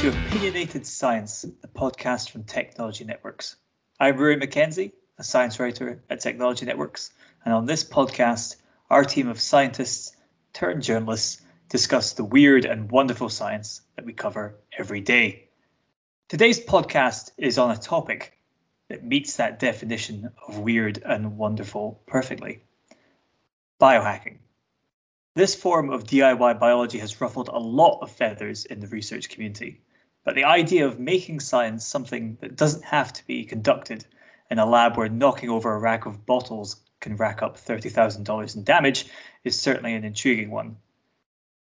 to Opinionated Science, the podcast from Technology Networks. I'm Rory McKenzie, a science writer at Technology Networks, and on this podcast, our team of scientists turned journalists discuss the weird and wonderful science that we cover every day. Today's podcast is on a topic that meets that definition of weird and wonderful perfectly biohacking. This form of DIY biology has ruffled a lot of feathers in the research community, but the idea of making science something that doesn't have to be conducted in a lab where knocking over a rack of bottles can rack up $30,000 in damage is certainly an intriguing one.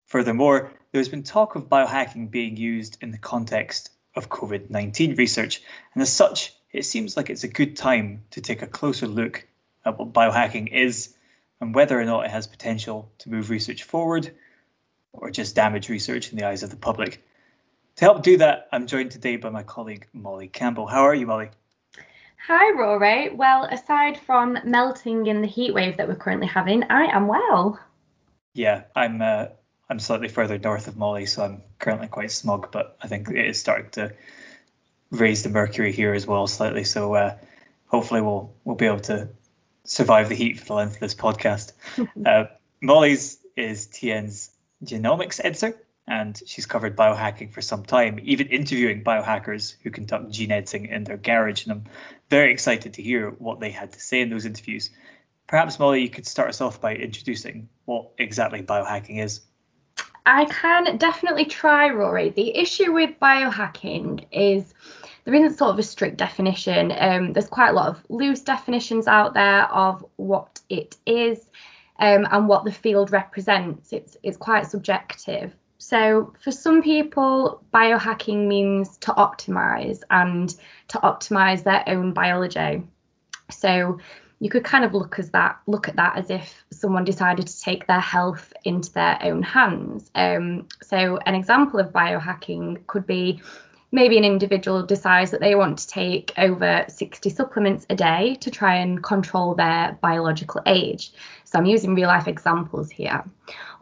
Furthermore, there's been talk of biohacking being used in the context of COVID 19 research, and as such, it seems like it's a good time to take a closer look at what biohacking is and whether or not it has potential to move research forward or just damage research in the eyes of the public. To help do that, I'm joined today by my colleague Molly Campbell. How are you, Molly? Hi, Rory. Well, aside from melting in the heat wave that we're currently having, I am well. Yeah, I'm. Uh, I'm slightly further north of Molly, so I'm currently quite smug, but I think it is starting to raise the mercury here as well slightly. So uh, hopefully we'll we'll be able to survive the heat for the length of this podcast. uh, Molly's is TN's genomics editor, and she's covered biohacking for some time, even interviewing biohackers who conduct gene editing in their garage. And I'm very excited to hear what they had to say in those interviews. Perhaps, Molly, you could start us off by introducing what exactly biohacking is. I can definitely try, Rory. The issue with biohacking is there isn't sort of a strict definition. Um, there's quite a lot of loose definitions out there of what it is um, and what the field represents. It's it's quite subjective. So for some people, biohacking means to optimize and to optimize their own biology. So you could kind of look as that look at that as if someone decided to take their health into their own hands. Um, so an example of biohacking could be maybe an individual decides that they want to take over 60 supplements a day to try and control their biological age. So I'm using real life examples here.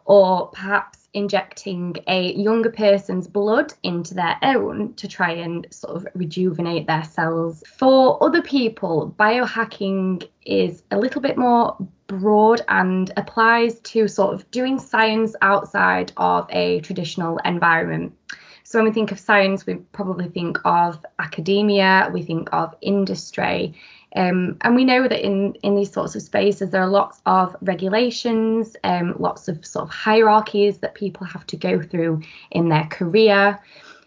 Or perhaps injecting a younger person's blood into their own to try and sort of rejuvenate their cells. For other people, biohacking is a little bit more broad and applies to sort of doing science outside of a traditional environment. So when we think of science, we probably think of academia, we think of industry. Um, and we know that in, in these sorts of spaces, there are lots of regulations, um, lots of sort of hierarchies that people have to go through in their career.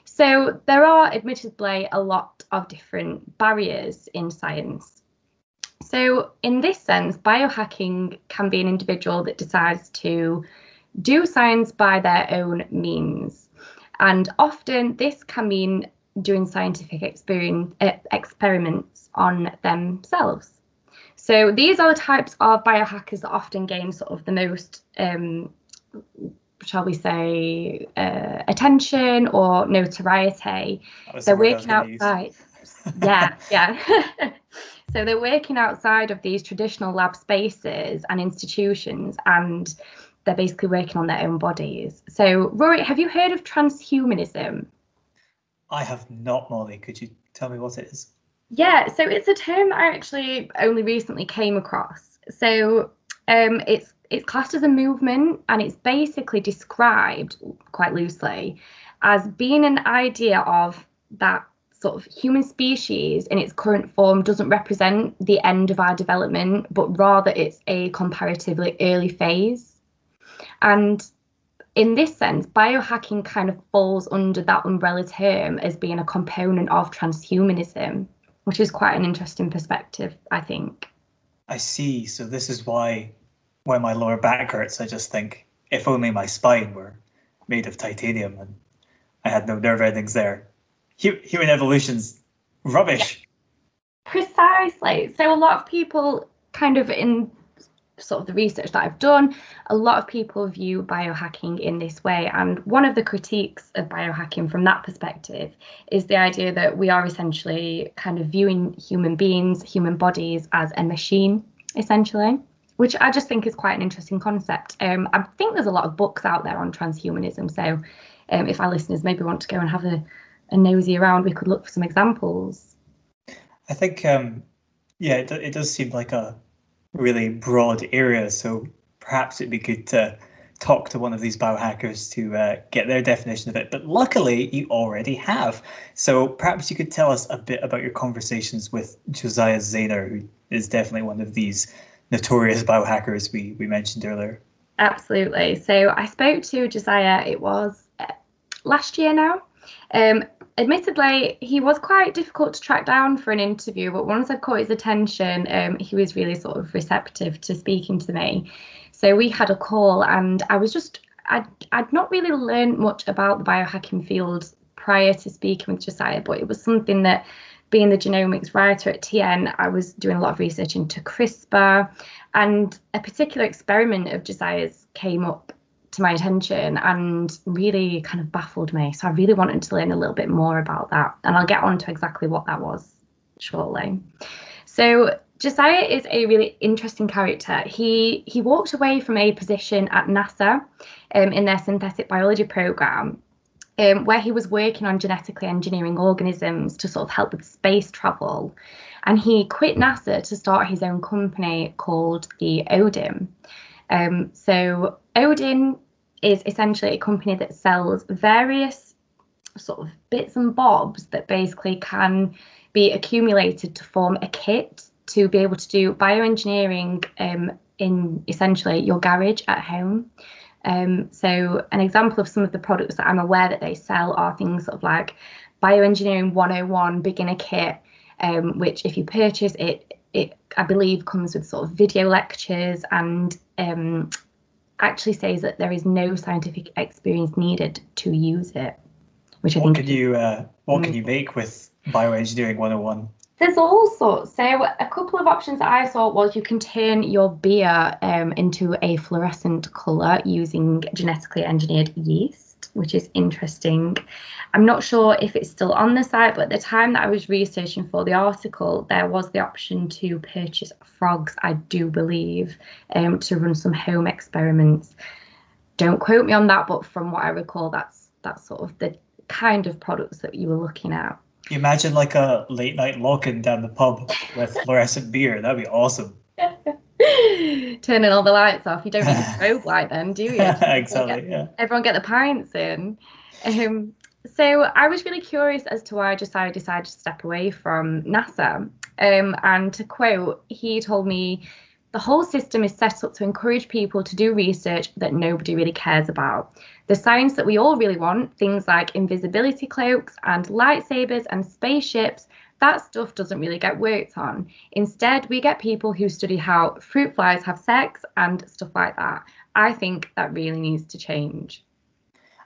So there are admittedly a lot of different barriers in science. So in this sense, biohacking can be an individual that decides to do science by their own means. And often this can mean doing scientific experience, uh, experiments on themselves. So these are the types of biohackers that often gain sort of the most, um, shall we say, uh, attention or notoriety. They're working outside. yeah, yeah. so they're working outside of these traditional lab spaces and institutions and they're basically working on their own bodies. So, Rory, have you heard of transhumanism? I have not, Molly. Could you tell me what it is? Yeah, so it's a term I actually only recently came across. So, um, it's it's classed as a movement, and it's basically described quite loosely as being an idea of that sort of human species in its current form doesn't represent the end of our development, but rather it's a comparatively early phase. And in this sense, biohacking kind of falls under that umbrella term as being a component of transhumanism, which is quite an interesting perspective, I think. I see. So this is why when my lower back hurts, I just think if only my spine were made of titanium and I had no nerve endings there. Human evolution's rubbish. Precisely. So a lot of people kind of in sort of the research that I've done, a lot of people view biohacking in this way. And one of the critiques of biohacking from that perspective is the idea that we are essentially kind of viewing human beings, human bodies as a machine, essentially. Which I just think is quite an interesting concept. Um, I think there's a lot of books out there on transhumanism. So, um, if our listeners maybe want to go and have a a nosy around, we could look for some examples. I think, um, yeah, it, it does seem like a really broad area. So perhaps it'd be good to talk to one of these biohackers to uh, get their definition of it. But luckily, you already have. So perhaps you could tell us a bit about your conversations with Josiah Zayner, who is definitely one of these notorious biohackers we, we mentioned earlier. Absolutely. So I spoke to Josiah, it was uh, last year now. Um, admittedly, he was quite difficult to track down for an interview, but once I caught his attention, um, he was really sort of receptive to speaking to me. So we had a call, and I was just, I'd, I'd not really learned much about the biohacking field prior to speaking with Josiah, but it was something that being the genomics writer at TN, I was doing a lot of research into CRISPR, and a particular experiment of Josiah's came up to my attention and really kind of baffled me. So I really wanted to learn a little bit more about that, and I'll get on to exactly what that was shortly. So Josiah is a really interesting character. He he walked away from a position at NASA um, in their synthetic biology program um, where he was working on genetically engineering organisms to sort of help with space travel. And he quit NASA to start his own company called the Odin. Um, so, Odin is essentially a company that sells various sort of bits and bobs that basically can be accumulated to form a kit to be able to do bioengineering um, in essentially your garage at home. Um, so an example of some of the products that I'm aware that they sell are things sort of like Bioengineering 101 beginner kit, um, which if you purchase it, it I believe comes with sort of video lectures and um, actually says that there is no scientific experience needed to use it. Which I what think. Can you, uh, what mm. can you make with Bioengineering 101? There's all sorts. So a couple of options that I saw was you can turn your beer um, into a fluorescent colour using genetically engineered yeast, which is interesting. I'm not sure if it's still on the site, but at the time that I was researching for the article, there was the option to purchase frogs, I do believe, um, to run some home experiments. Don't quote me on that, but from what I recall, that's that's sort of the kind of products that you were looking at. You imagine like a late night lock-in down the pub with fluorescent beer. That'd be awesome. Turning all the lights off. You don't need a strobe light then, do you? exactly. Get, yeah. Everyone get the pints in. Um, so I was really curious as to why Josiah decided to step away from NASA. Um, and to quote, he told me the whole system is set up to encourage people to do research that nobody really cares about. The science that we all really want, things like invisibility cloaks and lightsabers and spaceships, that stuff doesn't really get worked on. Instead, we get people who study how fruit flies have sex and stuff like that. I think that really needs to change.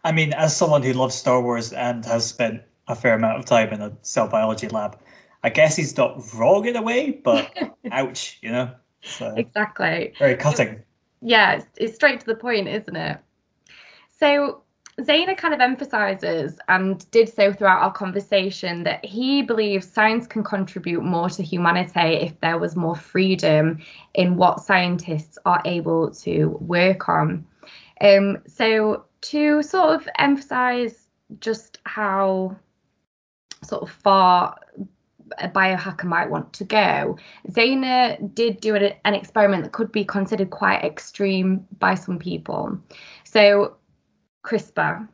I mean, as someone who loves Star Wars and has spent a fair amount of time in a cell biology lab, I guess he's not wrong in a way, but ouch, you know? So exactly. Very cutting. Yeah, it's, it's straight to the point, isn't it? So Zayner kind of emphasizes and did so throughout our conversation that he believes science can contribute more to humanity if there was more freedom in what scientists are able to work on. Um, so, to sort of emphasize just how sort of far a biohacker might want to go. Zayner did do an experiment that could be considered quite extreme by some people. So, CRISPR.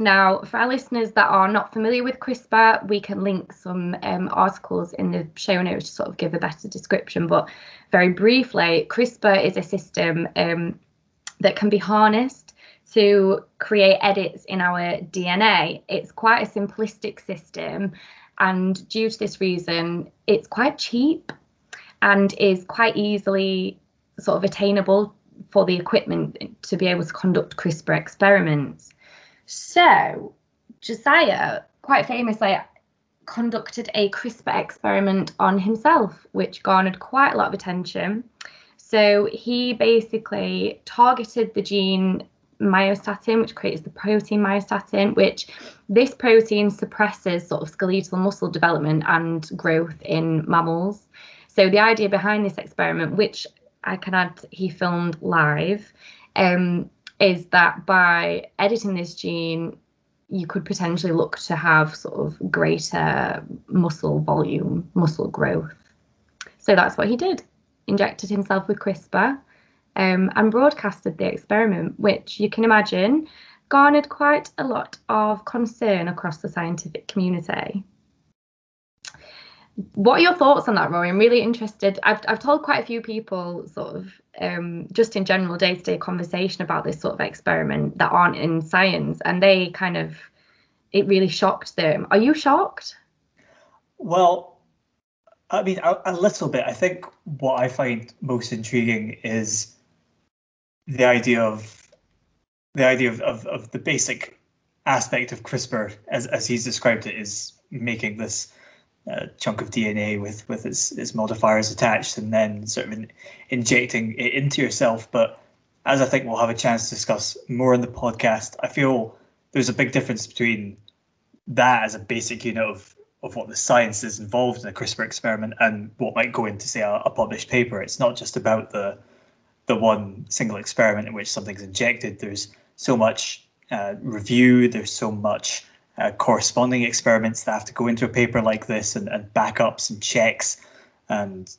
Now, for our listeners that are not familiar with CRISPR, we can link some um, articles in the show notes to sort of give a better description. But very briefly, CRISPR is a system um, that can be harnessed to create edits in our DNA. It's quite a simplistic system and due to this reason, it's quite cheap and is quite easily sort of attainable for the equipment to be able to conduct CRISPR experiments. So, Josiah quite famously conducted a CRISPR experiment on himself, which garnered quite a lot of attention. So, he basically targeted the gene myostatin, which creates the protein myostatin, which this protein suppresses sort of skeletal muscle development and growth in mammals. So the idea behind this experiment, which I can add, he filmed live, um, is that by editing this gene, you could potentially look to have sort of greater muscle volume, muscle growth. So that's what he did. Injected himself with CRISPR um, and broadcasted the experiment, which you can imagine garnered quite a lot of concern across the scientific community. What are your thoughts on that, Rory? I'm really interested. I've, I've told quite a few people, sort of, um, just in general day to day conversation about this sort of experiment that aren't in science, and they kind of, it really shocked them. Are you shocked? Well, I mean, a, a little bit. I think what I find most intriguing is the idea of the idea of, of, of the basic aspect of CRISPR, as, as he's described it, is making this uh, chunk of DNA with with its, its modifiers attached and then sort of in, injecting it into yourself. But as I think we'll have a chance to discuss more in the podcast, I feel there's a big difference between that as a basic unit of of what the science is involved in a CRISPR experiment and what might go into say a, a published paper. It's not just about the the one single experiment in which something's injected. There's so much uh, review. There's so much uh, corresponding experiments that have to go into a paper like this and, and backups and checks. And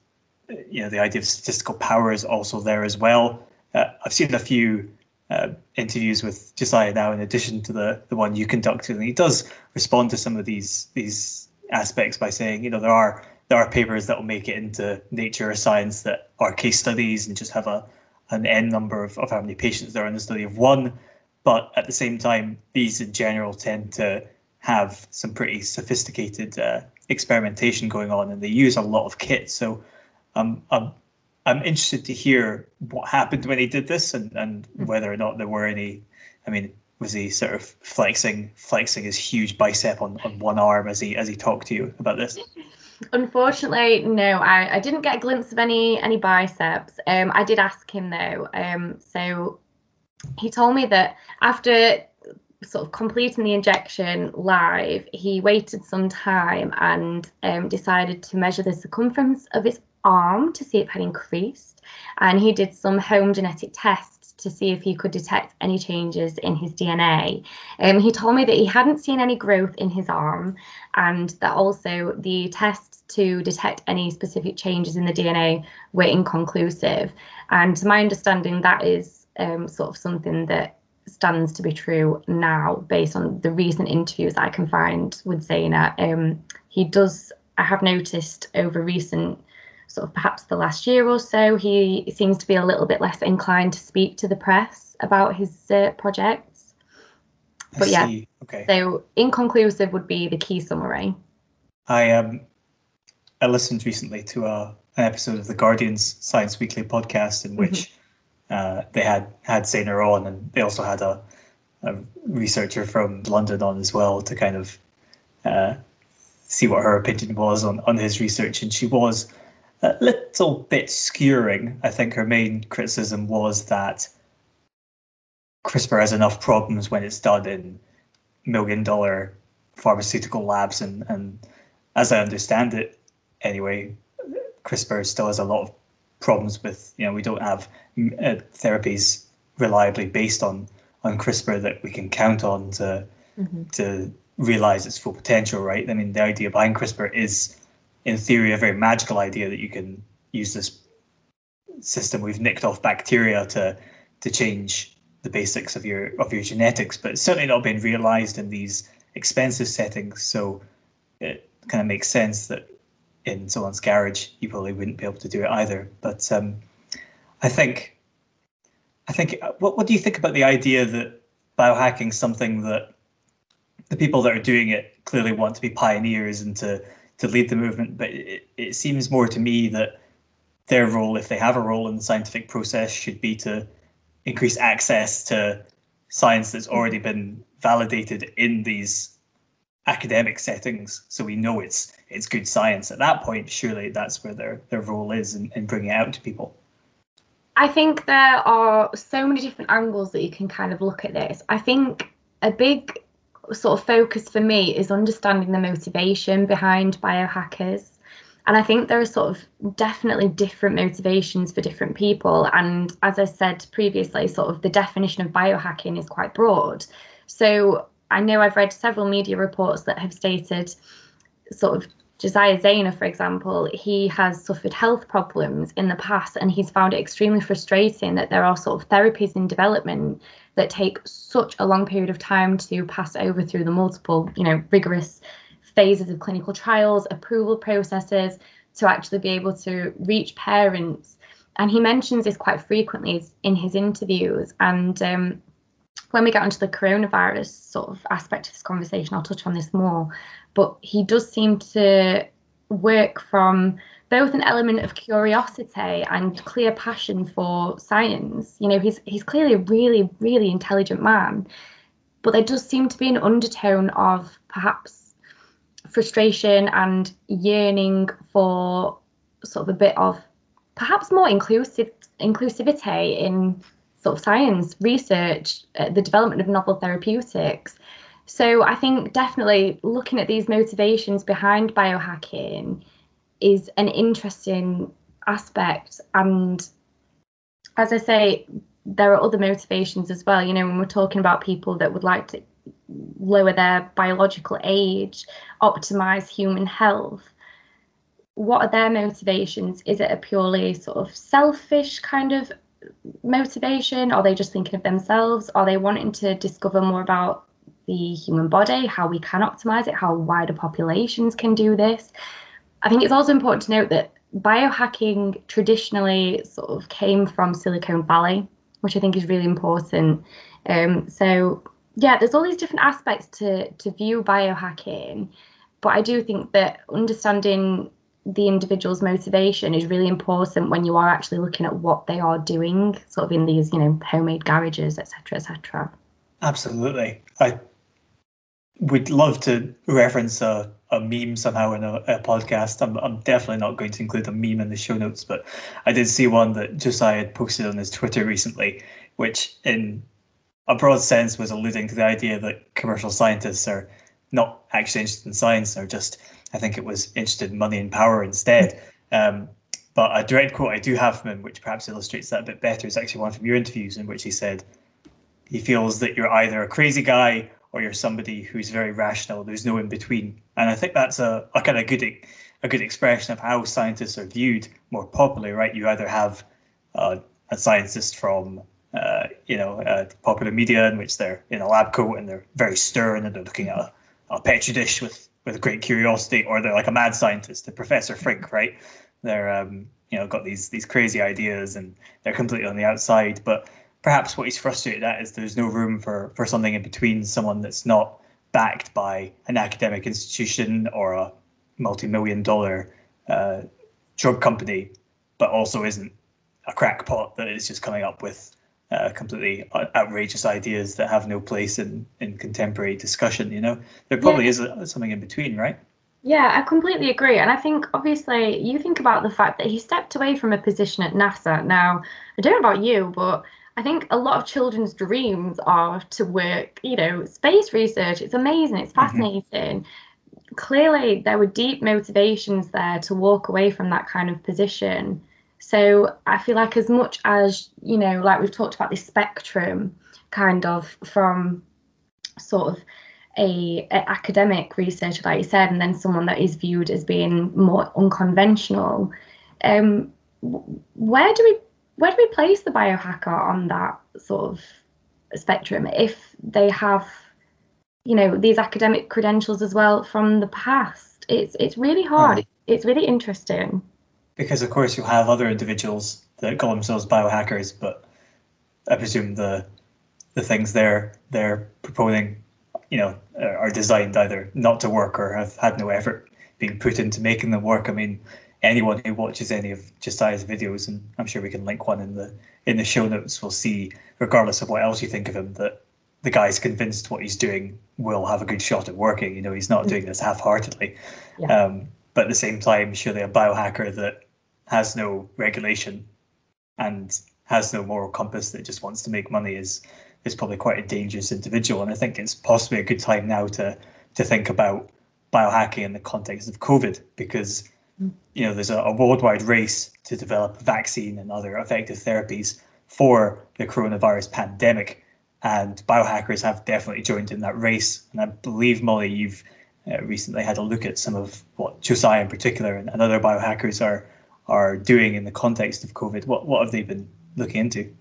you know the idea of statistical power is also there as well. Uh, I've seen a few uh, interviews with Josiah now, in addition to the the one you conducted, and he does respond to some of these these aspects by saying, you know, there are there are papers that will make it into Nature or Science that are case studies and just have a an n number of, of how many patients there are in the study of one. But at the same time, these in general tend to have some pretty sophisticated uh, experimentation going on, and they use a lot of kit. So um, I'm I'm interested to hear what happened when he did this, and and hmm. whether or not there were any. I mean, was he sort of flexing flexing his huge bicep on, on one arm as he as he talked to you about this? Unfortunately, no. I, I didn't get a glimpse of any any biceps. Um, I did ask him though. Um, so he told me that after sort of completing the injection live, he waited some time and um, decided to measure the circumference of his arm to see if it had increased. And he did some home genetic tests to see if he could detect any changes in his DNA. Um, he told me that he hadn't seen any growth in his arm and that also the tests to detect any specific changes in the DNA were inconclusive. And to my understanding, that is um, sort of something that stands to be true now based on the recent interviews I can find with Zayner. Um, he does, I have noticed over recent, sort of perhaps the last year or so, he seems to be a little bit less inclined to speak to the press about his uh, projects. But yeah, okay. So inconclusive would be the key summary. I um, I listened recently to a an episode of the Guardian's Science Weekly podcast in which. Mm-hmm uh, they had had Zayner on, and they also had a, a, researcher from London on as well to kind of uh, see what her opinion was on, on his research. And she was a little bit skewering. I think her main criticism was that CRISPR has enough problems when it's done in million dollar pharmaceutical labs. And, and as I understand it, anyway, CRISPR still has a lot of problems with you know we don't have uh, therapies reliably based on on CRISPR that we can count on to mm-hmm. to realize its full potential, right? I mean, the idea behind CRISPR is, in theory, a very magical idea that you can use this system we've nicked off bacteria to to change the basics of your of your genetics, but it's certainly not been realized in these expensive settings. So it kind of makes sense that in someone's garage, you probably wouldn't be able to do it either. But um, I think, I think, uh, what what do you think about the idea that biohacking is something that the people that are doing it clearly want to be pioneers and to to lead the movement, but it, it seems more to me that their role, if they have a role in the scientific process, should be to increase access to science that's already been validated in these academic settings so we know it's it's good science. At that point surely that's where their their role is in, in bringing it out to people i think there are so many different angles that you can kind of look at this. I think a big sort of focus for me is understanding the motivation behind biohackers. And i think there are sort of definitely different motivations for different people. And as i said previously sort of the definition of biohacking is quite broad. So I know I've read several media reports that have stated sort of Josiah Zayner, for example, he has suffered health problems in the past and he's found it extremely frustrating that there are sort of therapies in development that take such a long period of time to pass over through the multiple, you know, rigorous phases of clinical trials, approval processes to actually be able to reach parents. And he mentions this quite frequently in his interviews. And um, when we get onto the coronavirus sort of aspect of this conversation, I'll touch on this more. But he does seem to work from both an element of curiosity and clear passion for science. You know, he's he's clearly a really, really intelligent man, but there does seem to be an undertone of perhaps frustration and yearning for sort of a bit of perhaps more inclusive inclusivity in sort of science research, uh, the development of novel therapeutics. So I think definitely looking at these motivations behind biohacking is an interesting aspect. And as I say, there are other motivations as well. You know, when we're talking about people that would like to lower their biological age, optimize human health, what are their motivations? Is it a purely sort of selfish kind of motivation? Are they just thinking of themselves? Are they wanting to discover more about the human body, how we can optimize it, how wider populations can do this? I think it's also important to note that biohacking traditionally sort of came from Silicon Valley, which I think is really important. Um, so yeah, there's all these different aspects to to view biohacking, but I do think that understanding the individual's motivation is really important when you are actually looking at what they are doing, sort of in these, you know, homemade garages, etc., etc. Absolutely, I would love to reference a, a meme somehow in a, a, podcast. I'm, I'm definitely not going to include a meme in the show notes, but I did see one that Josiah had posted on his Twitter recently, which in a broad sense was alluding to the idea that commercial scientists are not actually interested in science, they're just I think it was interested in money and power instead. Um, but a direct quote I do have from him, which perhaps illustrates that a bit better, is actually one from your interviews in which he said he feels that you're either a crazy guy or you're somebody who's very rational. There's no in between, and I think that's a, a kind of good a good expression of how scientists are viewed more popularly. Right? You either have uh, a scientist from uh, you know uh, popular media in which they're in a lab coat and they're very stern and they're looking at a, a petri dish with with great curiosity, or they're like a mad scientist, the Professor Frink, right? They're um, you know got these these crazy ideas and they're completely on the outside. But perhaps what he's frustrated at is there's no room for for something in between, someone that's not backed by an academic institution or a multi-million dollar uh, drug company, but also isn't a crackpot that is just coming up with uh, completely outrageous ideas that have no place in, in contemporary discussion. You know, there probably yeah. is a, something in between, right? Yeah, I completely agree. And I think obviously you think about the fact that he stepped away from a position at NASA. Now, I don't know about you, but I think a lot of children's dreams are to work, you know, space research. It's amazing, it's mm-hmm. fascinating. Mm-hmm. Clearly, there were deep motivations there to walk away from that kind of position. So I feel like as much as, you know, like we've talked about this spectrum kind of from sort of a, a, academic researcher, like you said, and then someone that is viewed as being more unconventional. Um, where do we where do we place the biohacker on that sort of spectrum if they have, you know, these academic credentials as well from the past? It's it's really hmm. hard. It's really interesting because of course you'll have other individuals that call themselves biohackers, but I presume the the things they're they're proposing, you know, are designed either not to work or have had no effort being put into making them work. I mean, anyone who watches any of Josiah's videos, and I'm sure we can link one in the in the show notes, will see, regardless of what else you think of him, that the guy's convinced what he's doing will have a good shot at working. You know, he's not doing this half-heartedly. Yeah. Um, but at the same time, surely a biohacker that has no regulation and has no moral compass that just wants to make money is is probably quite a dangerous individual. And I think it's possibly a good time now to to think about biohacking in the context of COVID because you know there's a, a worldwide race to develop vaccine and other effective therapies for the coronavirus pandemic. and biohackers have definitely joined in that race. And I believe, Molly, you've uh, recently had a look at some of what Josiah in particular and, and other biohackers are are doing in the context of COVID. What what have they been looking into?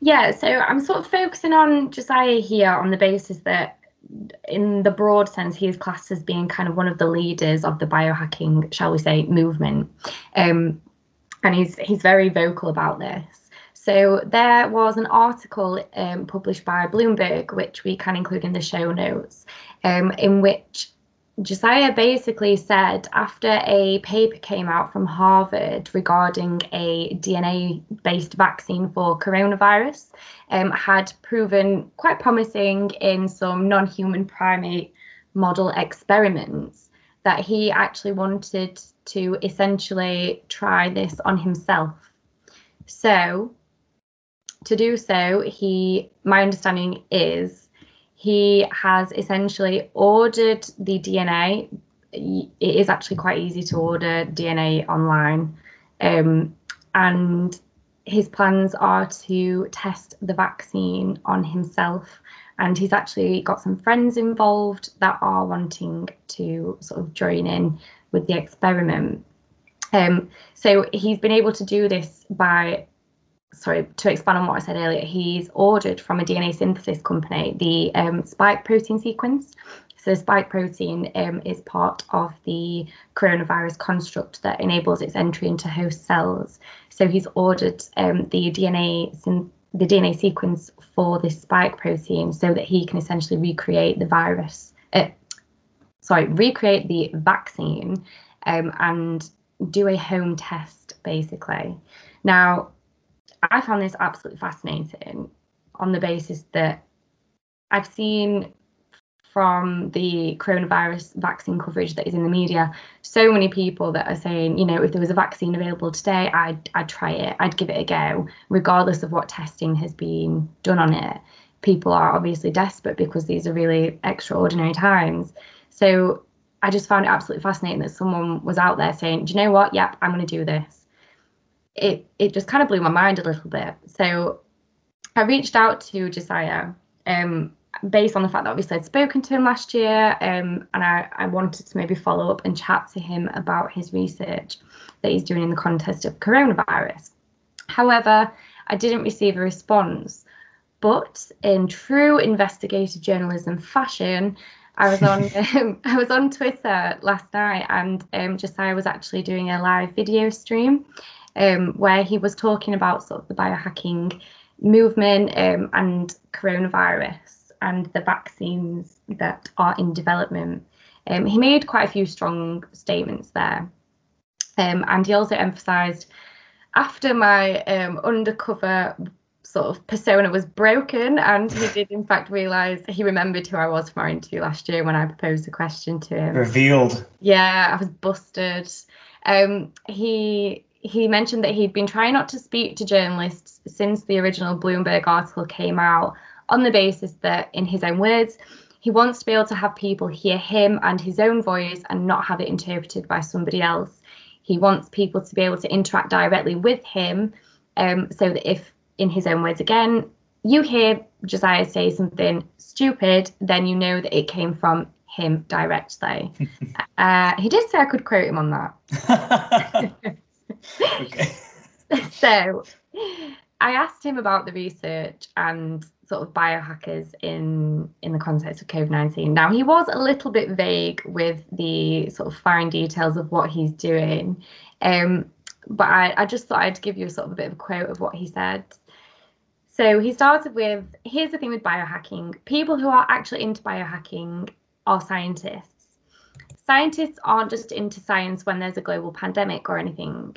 Yeah, so I'm sort of focusing on Josiah here on the basis that in the broad sense, he is classed as being kind of one of the leaders of the biohacking, shall we say, movement. Um, and he's he's very vocal about this. So there was an article um, published by Bloomberg, which we can include in the show notes, um, in which Josiah basically said after a paper came out from Harvard regarding a DNA based vaccine for coronavirus, um, had proven quite promising in some non human primate model experiments, that he actually wanted to essentially try this on himself. So, to do so, he, my understanding is he has essentially ordered the DNA. It is actually quite easy to order DNA online. Um, and his plans are to test the vaccine on himself. And he's actually got some friends involved that are wanting to sort of join in with the experiment. Um, so he's been able to do this by sorry, to expand on what I said earlier, he's ordered from a DNA synthesis company the um, spike protein sequence. So, spike protein um, is part of the coronavirus construct that enables its entry into host cells. So, he's ordered um, the DNA the DNA sequence for this spike protein so that he can essentially recreate the virus. Uh, sorry, recreate the vaccine um, and do a home test basically. Now, I found this absolutely fascinating on the basis that I've seen from the coronavirus vaccine coverage that is in the media so many people that are saying you know if there was a vaccine available today I'd I'd try it I'd give it a go regardless of what testing has been done on it. People are obviously desperate because these are really extraordinary times. So I just found it absolutely fascinating that someone was out there saying do you know what? Yep I'm going to do this it it just kind of blew my mind a little bit. So I reached out to Josiah um, based on the fact that obviously I'd spoken to him last year um, and I, I wanted to maybe follow up and chat to him about his research that he's doing in the context of coronavirus. However, I didn't receive a response. But in true investigative journalism fashion, I was on um, I was on Twitter last night and um, Josiah was actually doing a live video stream um, where he was talking about sort of the biohacking movement um, and coronavirus and the vaccines that are in development. Um, he made quite a few strong statements there. Um, and he also emphasised after my um, undercover sort of persona was broken and he did in fact realise he remembered who I was from our interview last year when I proposed a question to him. Revealed. Yeah, I was busted. Um, he he mentioned that he'd been trying not to speak to journalists since the original Bloomberg article came out on the basis that, in his own words, he wants to be able to have people hear him and his own voice and not have it interpreted by somebody else. He wants people to be able to interact directly with him um, so that if, in his own words again, you hear Josiah say something stupid, then you know that it came from him directly. uh, he did say I could quote him on that. so I asked him about the research and sort of biohackers in in the context of COVID-19. Now he was a little bit vague with the sort of fine details of what he's doing. Um, but I, I just thought I'd give you sort of a bit of a quote of what he said. So he started with here's the thing with biohacking. People who are actually into biohacking are scientists. Scientists aren't just into science when there's a global pandemic or anything.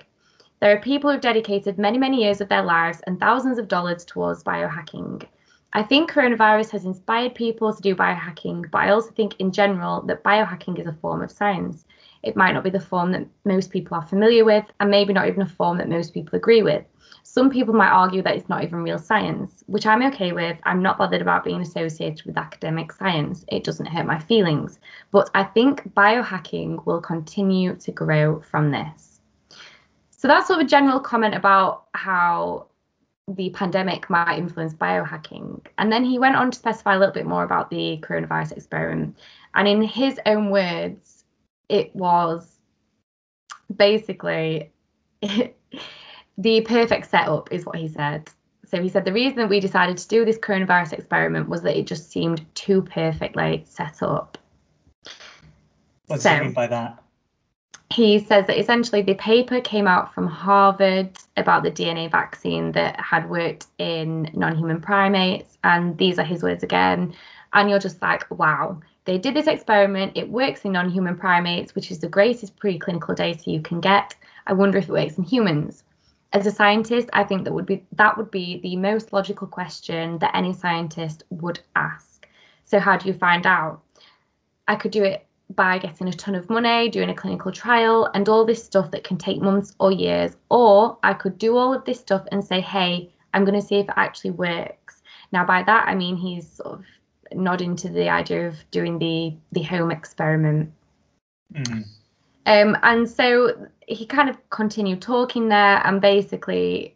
There are people who've dedicated many, many years of their lives and thousands of dollars towards biohacking. I think coronavirus has inspired people to do biohacking, but I also think in general that biohacking is a form of science. It might not be the form that most people are familiar with, and maybe not even a form that most people agree with. Some people might argue that it's not even real science, which I'm okay with. I'm not bothered about being associated with academic science, it doesn't hurt my feelings. But I think biohacking will continue to grow from this. So that's sort of a general comment about how the pandemic might influence biohacking. And then he went on to specify a little bit more about the coronavirus experiment. And in his own words, it was basically the perfect setup, is what he said. So he said the reason that we decided to do this coronavirus experiment was that it just seemed too perfectly set up. What so, do you mean by that? He says that essentially the paper came out from Harvard about the DNA vaccine that had worked in non human primates. And these are his words again. And you're just like, wow, they did this experiment. It works in non human primates, which is the greatest preclinical data you can get. I wonder if it works in humans as a scientist, I think that would be that would be the most logical question that any scientist would ask. So how do you find out? I could do it by getting a ton of money, doing a clinical trial, and all this stuff that can take months or years. Or I could do all of this stuff and say, hey, I'm going to see if it actually works. Now, by that, I mean he's sort of nodding to the idea of doing the the home experiment. Mm. Um, and so he kind of continued talking there and basically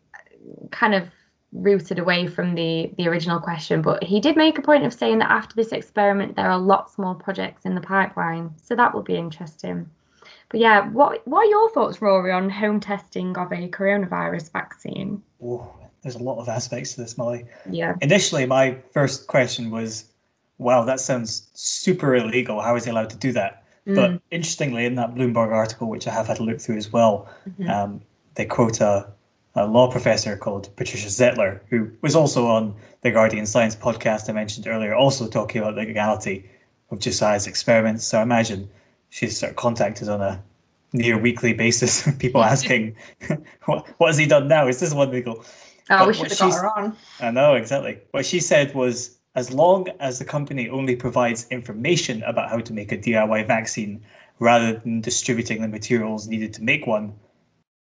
kind of rooted away from the the original question but he did make a point of saying that after this experiment there are lots more projects in the pipeline. So that will be interesting. But yeah what what are your thoughts rory on home testing of a coronavirus vaccine? Oh there's a lot of aspects to this molly. Yeah. Initially my first question was wow that sounds super illegal. How is he allowed to do that? But mm. interestingly, in that Bloomberg article, which I have had a look through as well, mm-hmm. um, they quote a, a, law professor called Patricia Zettler, who was also on the Guardian Science podcast I mentioned earlier, also talking about the legality of Josiah's experiments. So I imagine she's sort of contacted on a near weekly basis, people asking, what, what has he done now? Is this one legal? Oh, but we should have got her on. I know, exactly. What she said was as long as the company only provides information about how to make a DIY vaccine rather than distributing the materials needed to make one,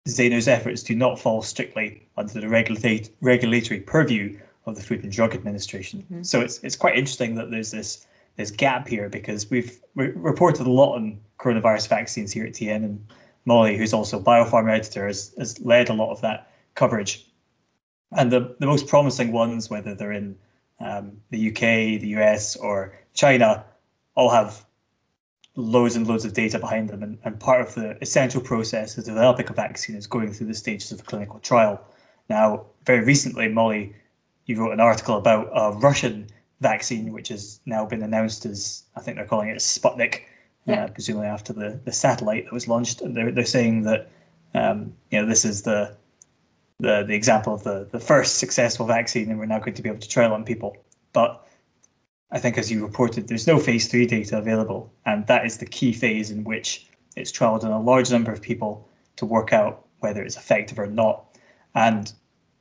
Zayner's efforts do not fall strictly under the regulate- regulatory purview of the Food and Drug Administration. Mm-hmm. So it's it's quite interesting that there's this this gap here because we've re- reported a lot on coronavirus vaccines here at TN and Molly, who's also biopharma editor, has, has led a lot of that coverage. And the, the most promising ones, whether they're in um, the UK, the US, or China all have loads and loads of data behind them. And, and part of the essential process of developing a vaccine is going through the stages of a clinical trial. Now, very recently, Molly, you wrote an article about a Russian vaccine, which has now been announced as, I think they're calling it Sputnik, uh, yeah. uh, presumably after the, the satellite that was launched. And they're, they're saying that, um, you know, this is the the the example of the the first successful vaccine, and we're now going to be able to trial on people. But I think, as you reported, there's no phase three data available, and that is the key phase in which it's trialed on a large number of people to work out whether it's effective or not. And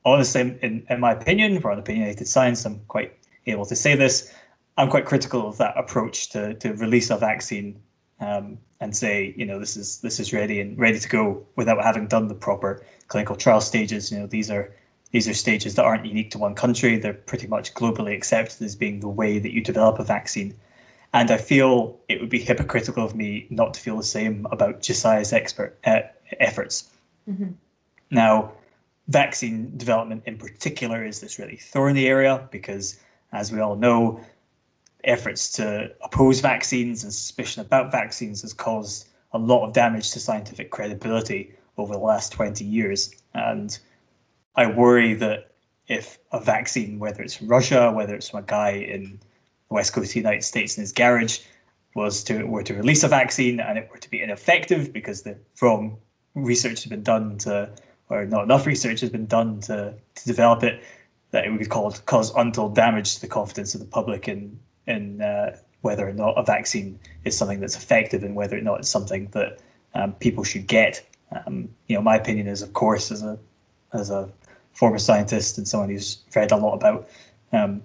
honestly, in, in my opinion, for an opinionated science, I'm quite able to say this. I'm quite critical of that approach to to release a vaccine um, and say, you know, this is this is ready and ready to go without having done the proper clinical trial stages. You know, these are these are stages that aren't unique to one country. They're pretty much globally accepted as being the way that you develop a vaccine. And I feel it would be hypocritical of me not to feel the same about Josiah's expert uh, efforts. Mm-hmm. Now, vaccine development in particular is this really thorny area because, as we all know, efforts to oppose vaccines and suspicion about vaccines has caused a lot of damage to scientific credibility over the last 20 years. And I worry that if a vaccine, whether it's from Russia, whether it's from a guy in the west coast of the United States in his garage, was to were to release a vaccine and it were to be ineffective because the wrong research has been done to, or not enough research has been done to to develop it, that it would cause cause untold damage to the confidence of the public in in uh, whether or not a vaccine is something that's effective and whether or not it's something that um, people should get. Um, you know, my opinion is, of course, as a as a former scientist and someone who's read a lot about um,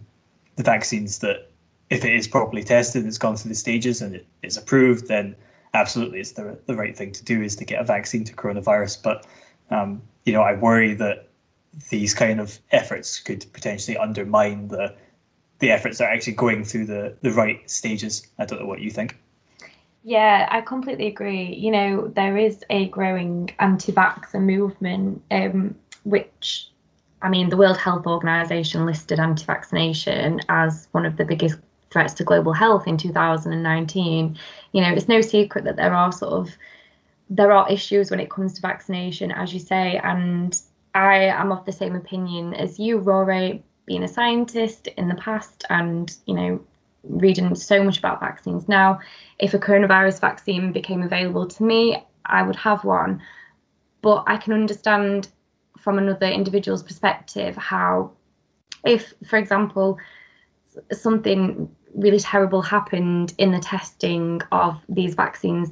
the vaccines, that if it is properly tested, it's gone through the stages and it is approved, then absolutely it's the the right thing to do is to get a vaccine to coronavirus. But um, you know, I worry that these kind of efforts could potentially undermine the the efforts that are actually going through the the right stages. I don't know what you think. Yeah, I completely agree. You know, there is a growing anti-vaxxer movement, um, which I mean, the World Health Organization listed anti vaccination as one of the biggest threats to global health in 2019. You know, it's no secret that there are sort of there are issues when it comes to vaccination, as you say, and I am of the same opinion as you, Rory, being a scientist in the past and, you know, reading so much about vaccines now. If a coronavirus vaccine became available to me, I would have one. But I can understand from another individual's perspective how, if, for example, something really terrible happened in the testing of these vaccines,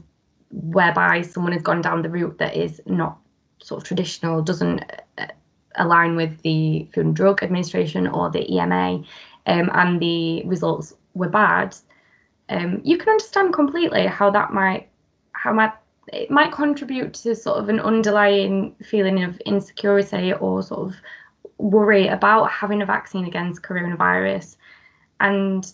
whereby someone has gone down the route that is not sort of traditional, doesn't uh, align with the Food and Drug Administration or the EMA, um, and the results were bad, um, you can understand completely how that might how might it might contribute to sort of an underlying feeling of insecurity or sort of worry about having a vaccine against coronavirus. And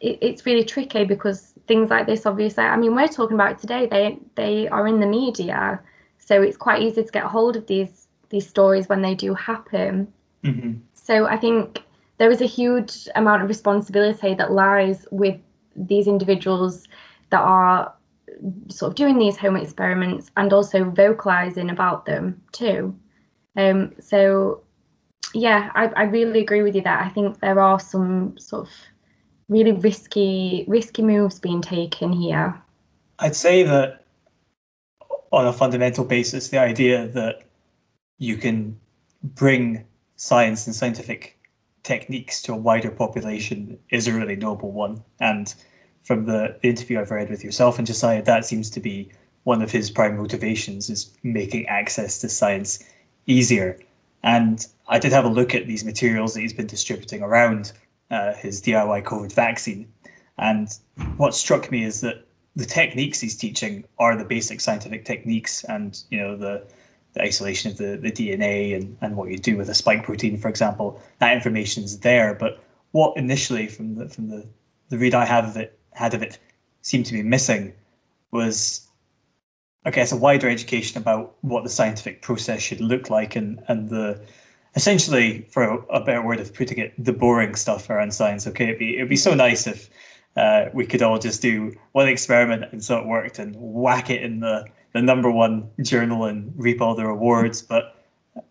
it, it's really tricky because things like this, obviously, I mean, we're talking about it today. They they are in the media, so it's quite easy to get hold of these these stories when they do happen. Mm-hmm. So I think there is a huge amount of responsibility that lies with these individuals that are sort of doing these home experiments and also vocalizing about them too. Um, so yeah, I, I really agree with you that I think there are some sort of really risky risky moves being taken here. I'd say that on a fundamental basis, the idea that you can bring science and scientific techniques to a wider population is a really noble one. And from the, the interview I've read with yourself and Josiah, that seems to be one of his prime motivations is making access to science easier. And I did have a look at these materials that he's been distributing around uh, his DIY COVID vaccine. And what struck me is that the techniques he's teaching are the basic scientific techniques and, you know, the the isolation of the, the DNA and, and what you do with a spike protein, for example, that information is there. But what initially from the from the, the read I have of it had of it seemed to be missing was I guess a wider education about what the scientific process should look like and and the essentially for a, a better word of putting it the boring stuff around science okay it'd be it'd be so nice if uh, we could all just do one experiment and so it worked and whack it in the the number one journal and reap all the rewards. But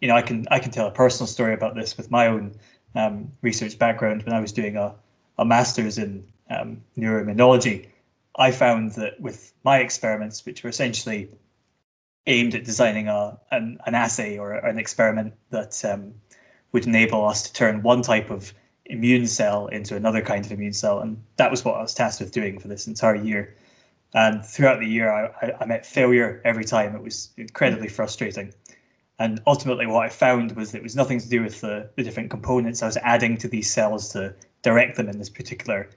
you know, I can I can tell a personal story about this with my own um, research background. When I was doing a, a master's in um, neuroimmunology, I found that with my experiments, which were essentially aimed at designing a an, an assay or an experiment that um, would enable us to turn one type of immune cell into another kind of immune cell, and that was what I was tasked with doing for this entire year. And throughout the year, I, I, met failure every time. It was incredibly frustrating. And ultimately, what I found was it was nothing to do with the, the different components I was adding to these cells to direct them in this particular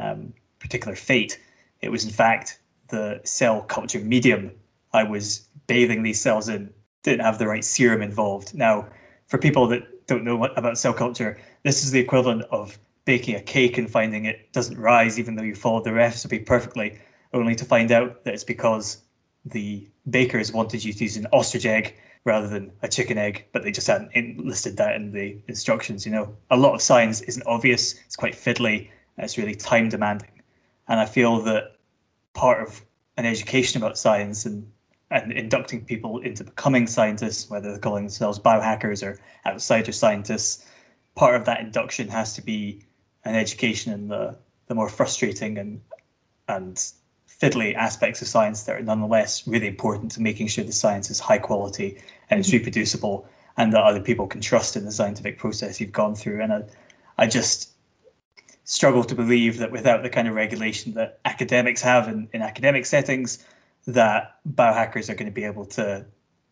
um, particular fate. It was in fact the cell culture medium I was bathing these cells in didn't have the right serum involved. Now, for people that don't know what, about cell culture, this is the equivalent of baking a cake and finding it doesn't rise even though you followed the recipe perfectly only to find out that it's because the bakers wanted you to use an ostrich egg rather than a chicken egg, but they just hadn't listed that in the instructions. You know, a lot of science isn't obvious. It's quite fiddly. It's really time demanding, and I feel that part of an education about science and and inducting people into becoming scientists, whether they're calling themselves biohackers or outsider scientists, part of that induction has to be an education in the the more frustrating and and fiddly aspects of science that are nonetheless really important to making sure the science is high quality and it's mm-hmm. reproducible and that other people can trust in the scientific process you've gone through. And I, I just struggle to believe that without the kind of regulation that academics have in, in academic settings, that biohackers are going to be able to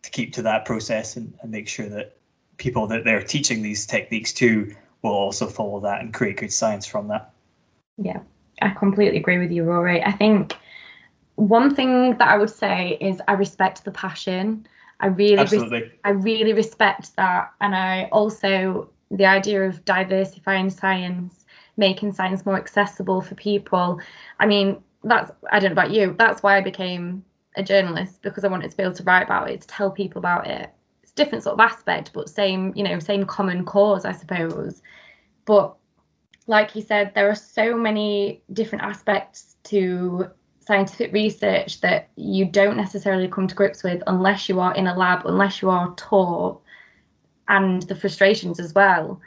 to keep to that process and, and make sure that people that they're teaching these techniques to will also follow that and create good science from that. Yeah, I completely agree with you, Rory. I think one thing that I would say is I respect the passion. I really, res- I really respect that, and I also the idea of diversifying science, making science more accessible for people. I mean, that's I don't know about you. That's why I became a journalist because I wanted to be able to write about it, to tell people about it. It's a different sort of aspect, but same, you know, same common cause, I suppose. But like you said, there are so many different aspects to scientific research that you don't necessarily come to grips with unless you are in a lab, unless you are taught, and the frustrations as well.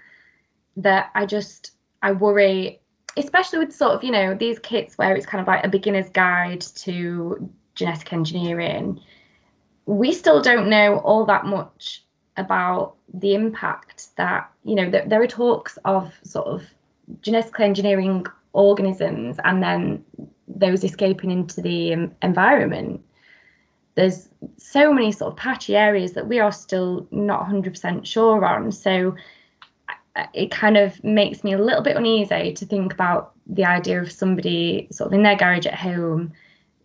That I just I worry, especially with sort of you know these kits where it's kind of like a beginner's guide to genetic engineering. We still don't know all that much about the impact that you know there are talks of sort of genetically engineering organisms and then those escaping into the environment there's so many sort of patchy areas that we are still not 100% sure on so it kind of makes me a little bit uneasy to think about the idea of somebody sort of in their garage at home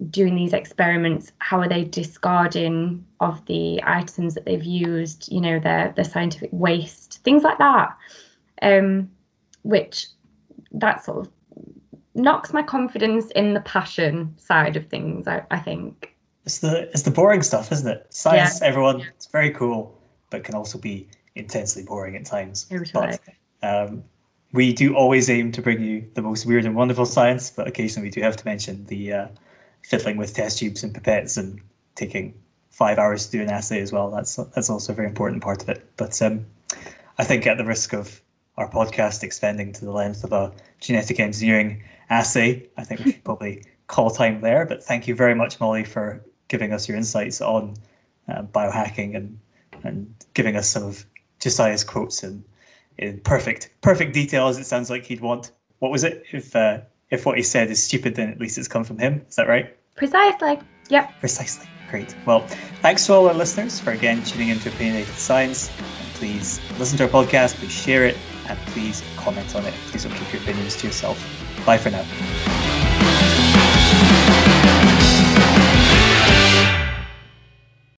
doing these experiments how are they discarding of the items that they've used you know their their scientific waste things like that um which that sort of knocks my confidence in the passion side of things. I, I think it's the it's the boring stuff, isn't it? Science, yeah. everyone, it's very cool, but can also be intensely boring at times. But um, we do always aim to bring you the most weird and wonderful science, but occasionally we do have to mention the uh, fiddling with test tubes and pipettes and taking five hours to do an assay as well. That's that's also a very important part of it. But um, I think at the risk of our podcast extending to the length of a genetic engineering assay. I think we should probably call time there. But thank you very much, Molly, for giving us your insights on uh, biohacking and and giving us some of Josiah's quotes in, in perfect perfect detail as it sounds like he'd want. What was it? If uh, if what he said is stupid, then at least it's come from him. Is that right? Precisely. Yep. Precisely. Great. Well, thanks to all our listeners for again tuning into Opinionated Science. And please listen to our podcast, please share it, and please comment on it. Please don't keep your opinions to yourself. Bye for now.